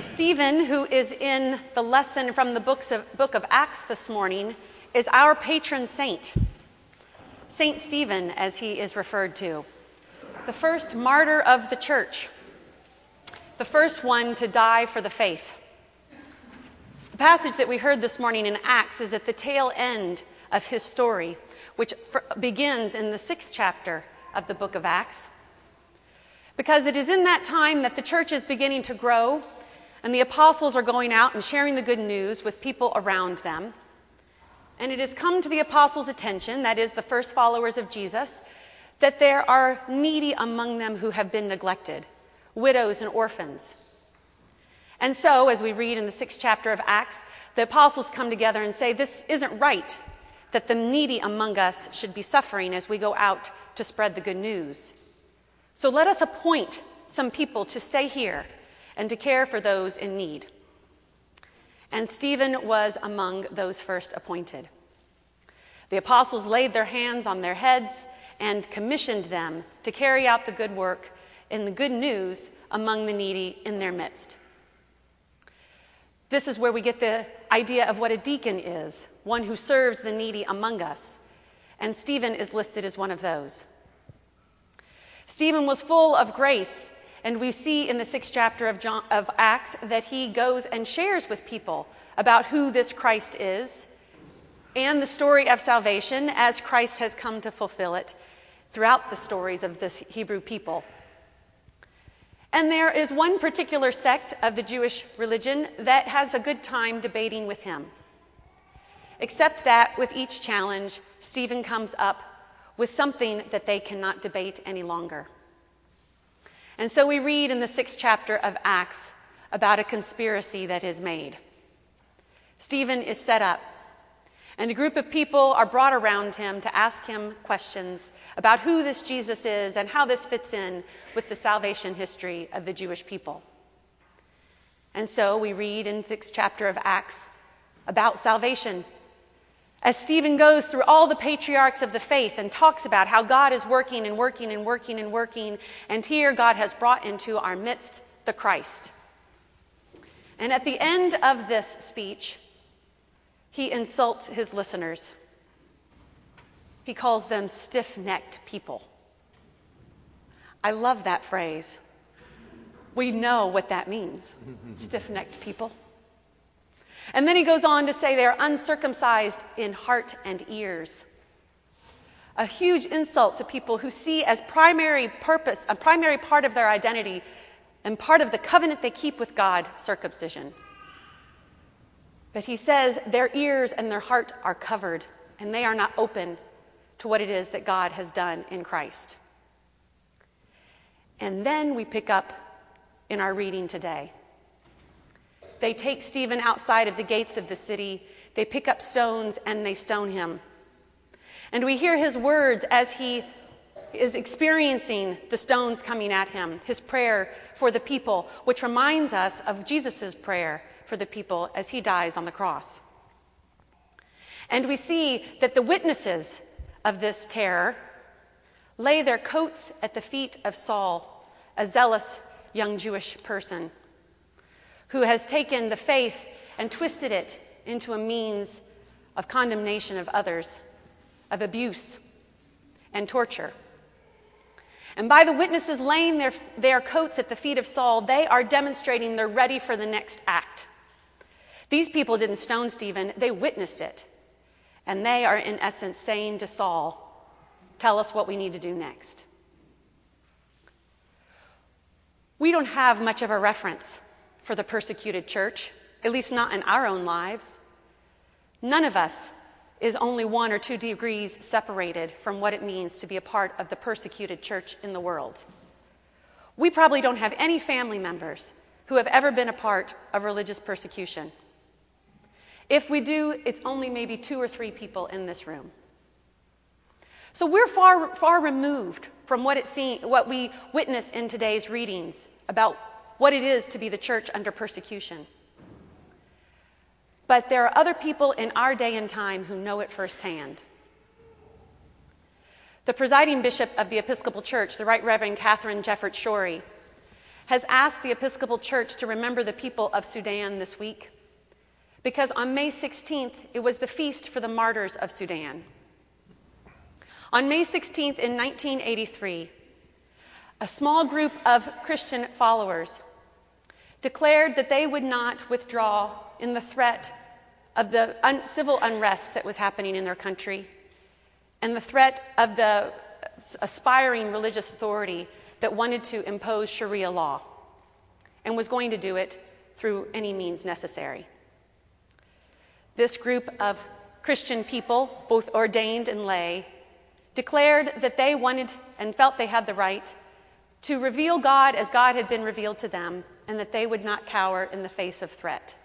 Stephen, who is in the lesson from the books of, book of Acts this morning, is our patron saint. Saint Stephen, as he is referred to, the first martyr of the church, the first one to die for the faith. The passage that we heard this morning in Acts is at the tail end of his story, which begins in the sixth chapter of the book of Acts. Because it is in that time that the church is beginning to grow and the apostles are going out and sharing the good news with people around them. And it has come to the apostles' attention, that is, the first followers of Jesus, that there are needy among them who have been neglected, widows and orphans. And so, as we read in the sixth chapter of Acts, the apostles come together and say, This isn't right that the needy among us should be suffering as we go out to spread the good news. So let us appoint some people to stay here and to care for those in need. And Stephen was among those first appointed. The apostles laid their hands on their heads and commissioned them to carry out the good work and the good news among the needy in their midst. This is where we get the idea of what a deacon is one who serves the needy among us. And Stephen is listed as one of those. Stephen was full of grace, and we see in the sixth chapter of, John, of Acts that he goes and shares with people about who this Christ is and the story of salvation as Christ has come to fulfill it throughout the stories of this Hebrew people. And there is one particular sect of the Jewish religion that has a good time debating with him. Except that with each challenge, Stephen comes up with something that they cannot debate any longer. And so we read in the sixth chapter of Acts about a conspiracy that is made. Stephen is set up, and a group of people are brought around him to ask him questions about who this Jesus is and how this fits in with the salvation history of the Jewish people. And so we read in the sixth chapter of Acts about salvation as Stephen goes through all the patriarchs of the faith and talks about how God is working and working and working and working, and here God has brought into our midst the Christ. And at the end of this speech, he insults his listeners. He calls them stiff necked people. I love that phrase. We know what that means stiff necked people. And then he goes on to say they are uncircumcised in heart and ears. A huge insult to people who see as primary purpose, a primary part of their identity, and part of the covenant they keep with God, circumcision. But he says their ears and their heart are covered, and they are not open to what it is that God has done in Christ. And then we pick up in our reading today. They take Stephen outside of the gates of the city. They pick up stones and they stone him. And we hear his words as he is experiencing the stones coming at him, his prayer for the people, which reminds us of Jesus' prayer for the people as he dies on the cross. And we see that the witnesses of this terror lay their coats at the feet of Saul, a zealous young Jewish person who has taken the faith and twisted it into a means of condemnation of others, of abuse and torture. And by the witnesses laying their, their coats at the feet of Saul, they are demonstrating they're ready for the next act. These people didn't stone Stephen, they witnessed it. And they are, in essence, saying to Saul, Tell us what we need to do next. We don't have much of a reference for the persecuted church, at least not in our own lives. None of us is only one or two degrees separated from what it means to be a part of the persecuted church in the world. We probably don't have any family members who have ever been a part of religious persecution. If we do, it's only maybe two or three people in this room. So we're far, far removed from what, it what we witness in today's readings about what it is to be the church under persecution. But there are other people in our day and time who know it firsthand. The presiding bishop of the Episcopal Church, the Right Reverend Katharine Jefferts Schori, has asked the Episcopal Church to remember the people of Sudan this week because on May 16th, it was the feast for the martyrs of Sudan. On May 16th, in 1983, a small group of Christian followers declared that they would not withdraw in the threat of the un- civil unrest that was happening in their country and the threat of the aspiring religious authority that wanted to impose Sharia law and was going to do it through any means necessary. This group of Christian people, both ordained and lay, declared that they wanted and felt they had the right to reveal God as God had been revealed to them and that they would not cower in the face of threat.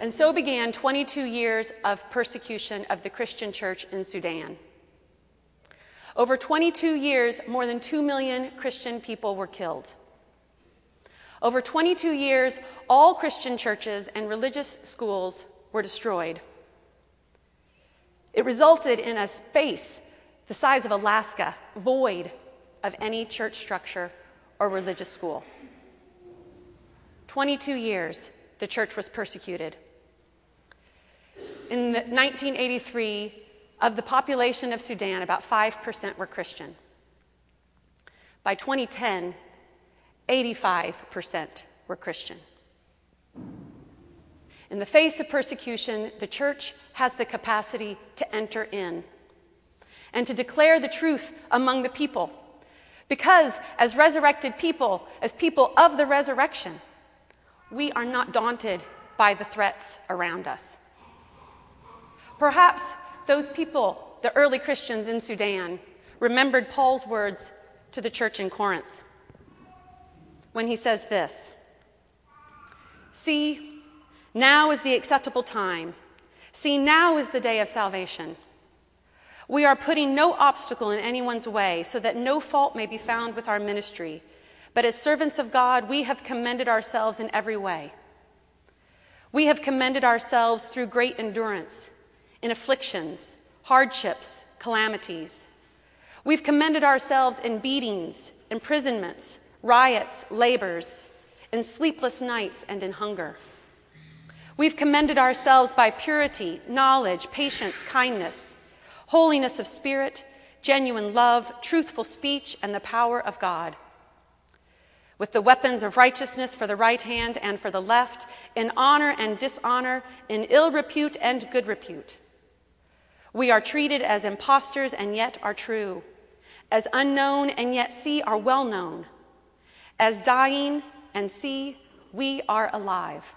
And so began 22 years of persecution of the Christian church in Sudan. Over 22 years, more than 2 million Christian people were killed. Over 22 years, all Christian churches and religious schools were destroyed. It resulted in a space the size of Alaska, void of any church structure or religious school. 22 years, the church was persecuted. In 1983, of the population of Sudan, about 5% were Christian. By 2010, 85% were Christian. In the face of persecution, the church has the capacity to enter in and to declare the truth among the people. Because, as resurrected people, as people of the resurrection, we are not daunted by the threats around us. Perhaps those people, the early Christians in Sudan, remembered Paul's words to the church in Corinth when he says this See, now is the acceptable time. See, now is the day of salvation. We are putting no obstacle in anyone's way so that no fault may be found with our ministry. But as servants of God, we have commended ourselves in every way. We have commended ourselves through great endurance in afflictions, hardships, calamities. We've commended ourselves in beatings, imprisonments, riots, labors, in sleepless nights, and in hunger. We've commended ourselves by purity, knowledge, patience, kindness, holiness of spirit, genuine love, truthful speech, and the power of God. With the weapons of righteousness for the right hand and for the left, in honor and dishonor, in ill repute and good repute. We are treated as impostors and yet are true, as unknown and yet see are well known, as dying and see we are alive,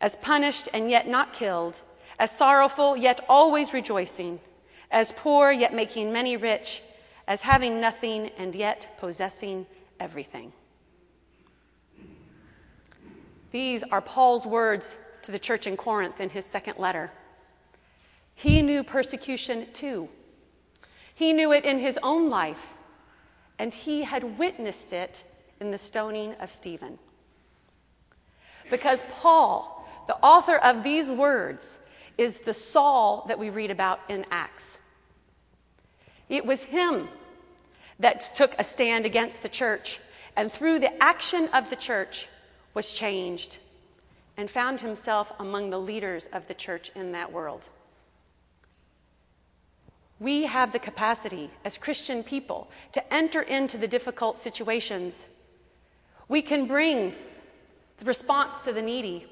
as punished and yet not killed, as sorrowful yet always rejoicing, as poor yet making many rich, as having nothing and yet possessing everything. These are Paul's words to the church in Corinth in his second letter. He knew persecution too. He knew it in his own life, and he had witnessed it in the stoning of Stephen. Because Paul, the author of these words, is the Saul that we read about in Acts. It was him that took a stand against the church, and through the action of the church, was changed and found himself among the leaders of the church in that world. We have the capacity as Christian people to enter into the difficult situations. We can bring response to the needy.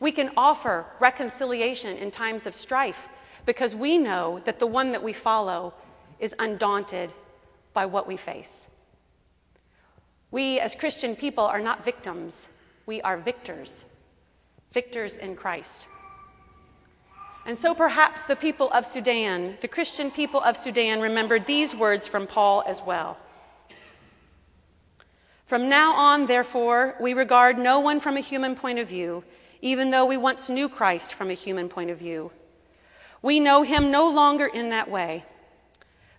We can offer reconciliation in times of strife because we know that the one that we follow is undaunted by what we face. We, as Christian people, are not victims, we are victors, victors in Christ. And so perhaps the people of Sudan, the Christian people of Sudan, remembered these words from Paul as well. From now on, therefore, we regard no one from a human point of view, even though we once knew Christ from a human point of view. We know him no longer in that way.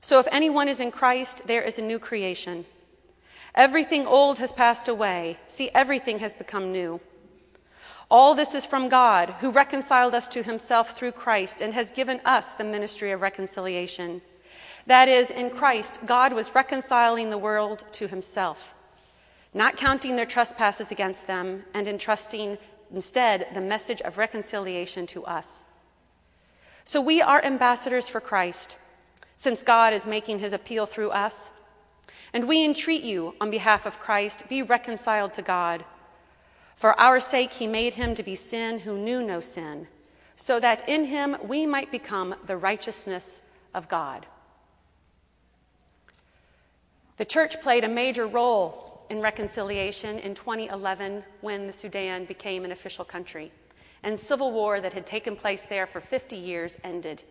So if anyone is in Christ, there is a new creation. Everything old has passed away. See, everything has become new. All this is from God, who reconciled us to himself through Christ and has given us the ministry of reconciliation. That is, in Christ, God was reconciling the world to himself, not counting their trespasses against them, and entrusting instead the message of reconciliation to us. So we are ambassadors for Christ, since God is making his appeal through us. And we entreat you, on behalf of Christ, be reconciled to God. For our sake, he made him to be sin who knew no sin, so that in him we might become the righteousness of God. The church played a major role in reconciliation in 2011 when the Sudan became an official country, and civil war that had taken place there for 50 years ended.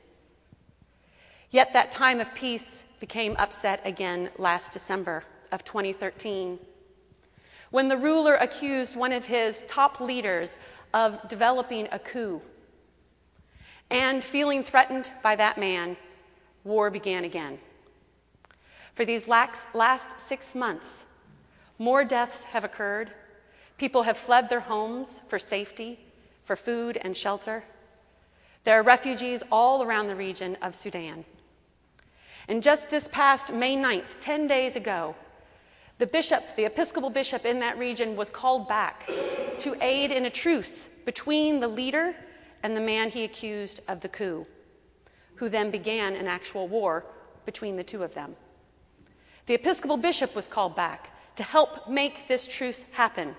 Yet that time of peace became upset again last December of 2013 when the ruler accused one of his top leaders of developing a coup. And feeling threatened by that man, war began again. For these last six months, more deaths have occurred. People have fled their homes for safety, for food and shelter. There are refugees all around the region of Sudan. And just this past May 9th, 10 days ago, the bishop, the Episcopal bishop in that region, was called back to aid in a truce between the leader and the man he accused of the coup, who then began an actual war between the two of them. The Episcopal bishop was called back to help make this truce happen.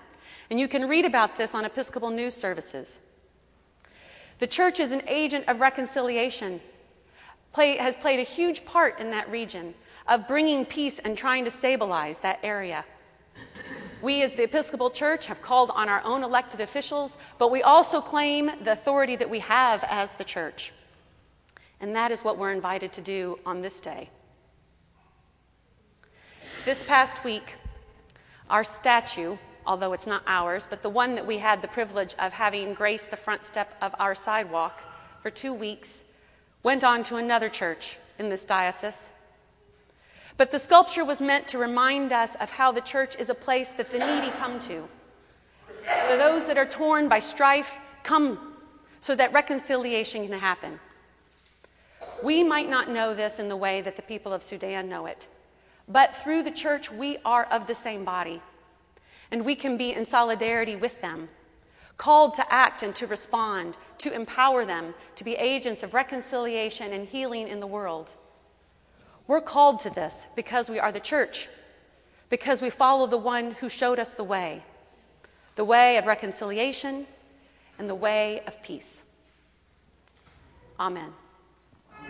And you can read about this on Episcopal news services. The church is an agent of reconciliation, play, has played a huge part in that region of bringing peace and trying to stabilize that area. We, as the Episcopal Church, have called on our own elected officials, but we also claim the authority that we have as the church. And that is what we're invited to do on this day. This past week, our statue, although it's not ours, but the one that we had the privilege of having grace the front step of our sidewalk for two weeks, went on to another church in this diocese but the sculpture was meant to remind us of how the church is a place that the needy come to. For those that are torn by strife, come so that reconciliation can happen. We might not know this in the way that the people of Sudan know it, but through the church, we are of the same body, and we can be in solidarity with them, called to act and to respond, to empower them to be agents of reconciliation and healing in the world. We're called to this because we are the church, because we follow the one who showed us the way the way of reconciliation and the way of peace. Amen.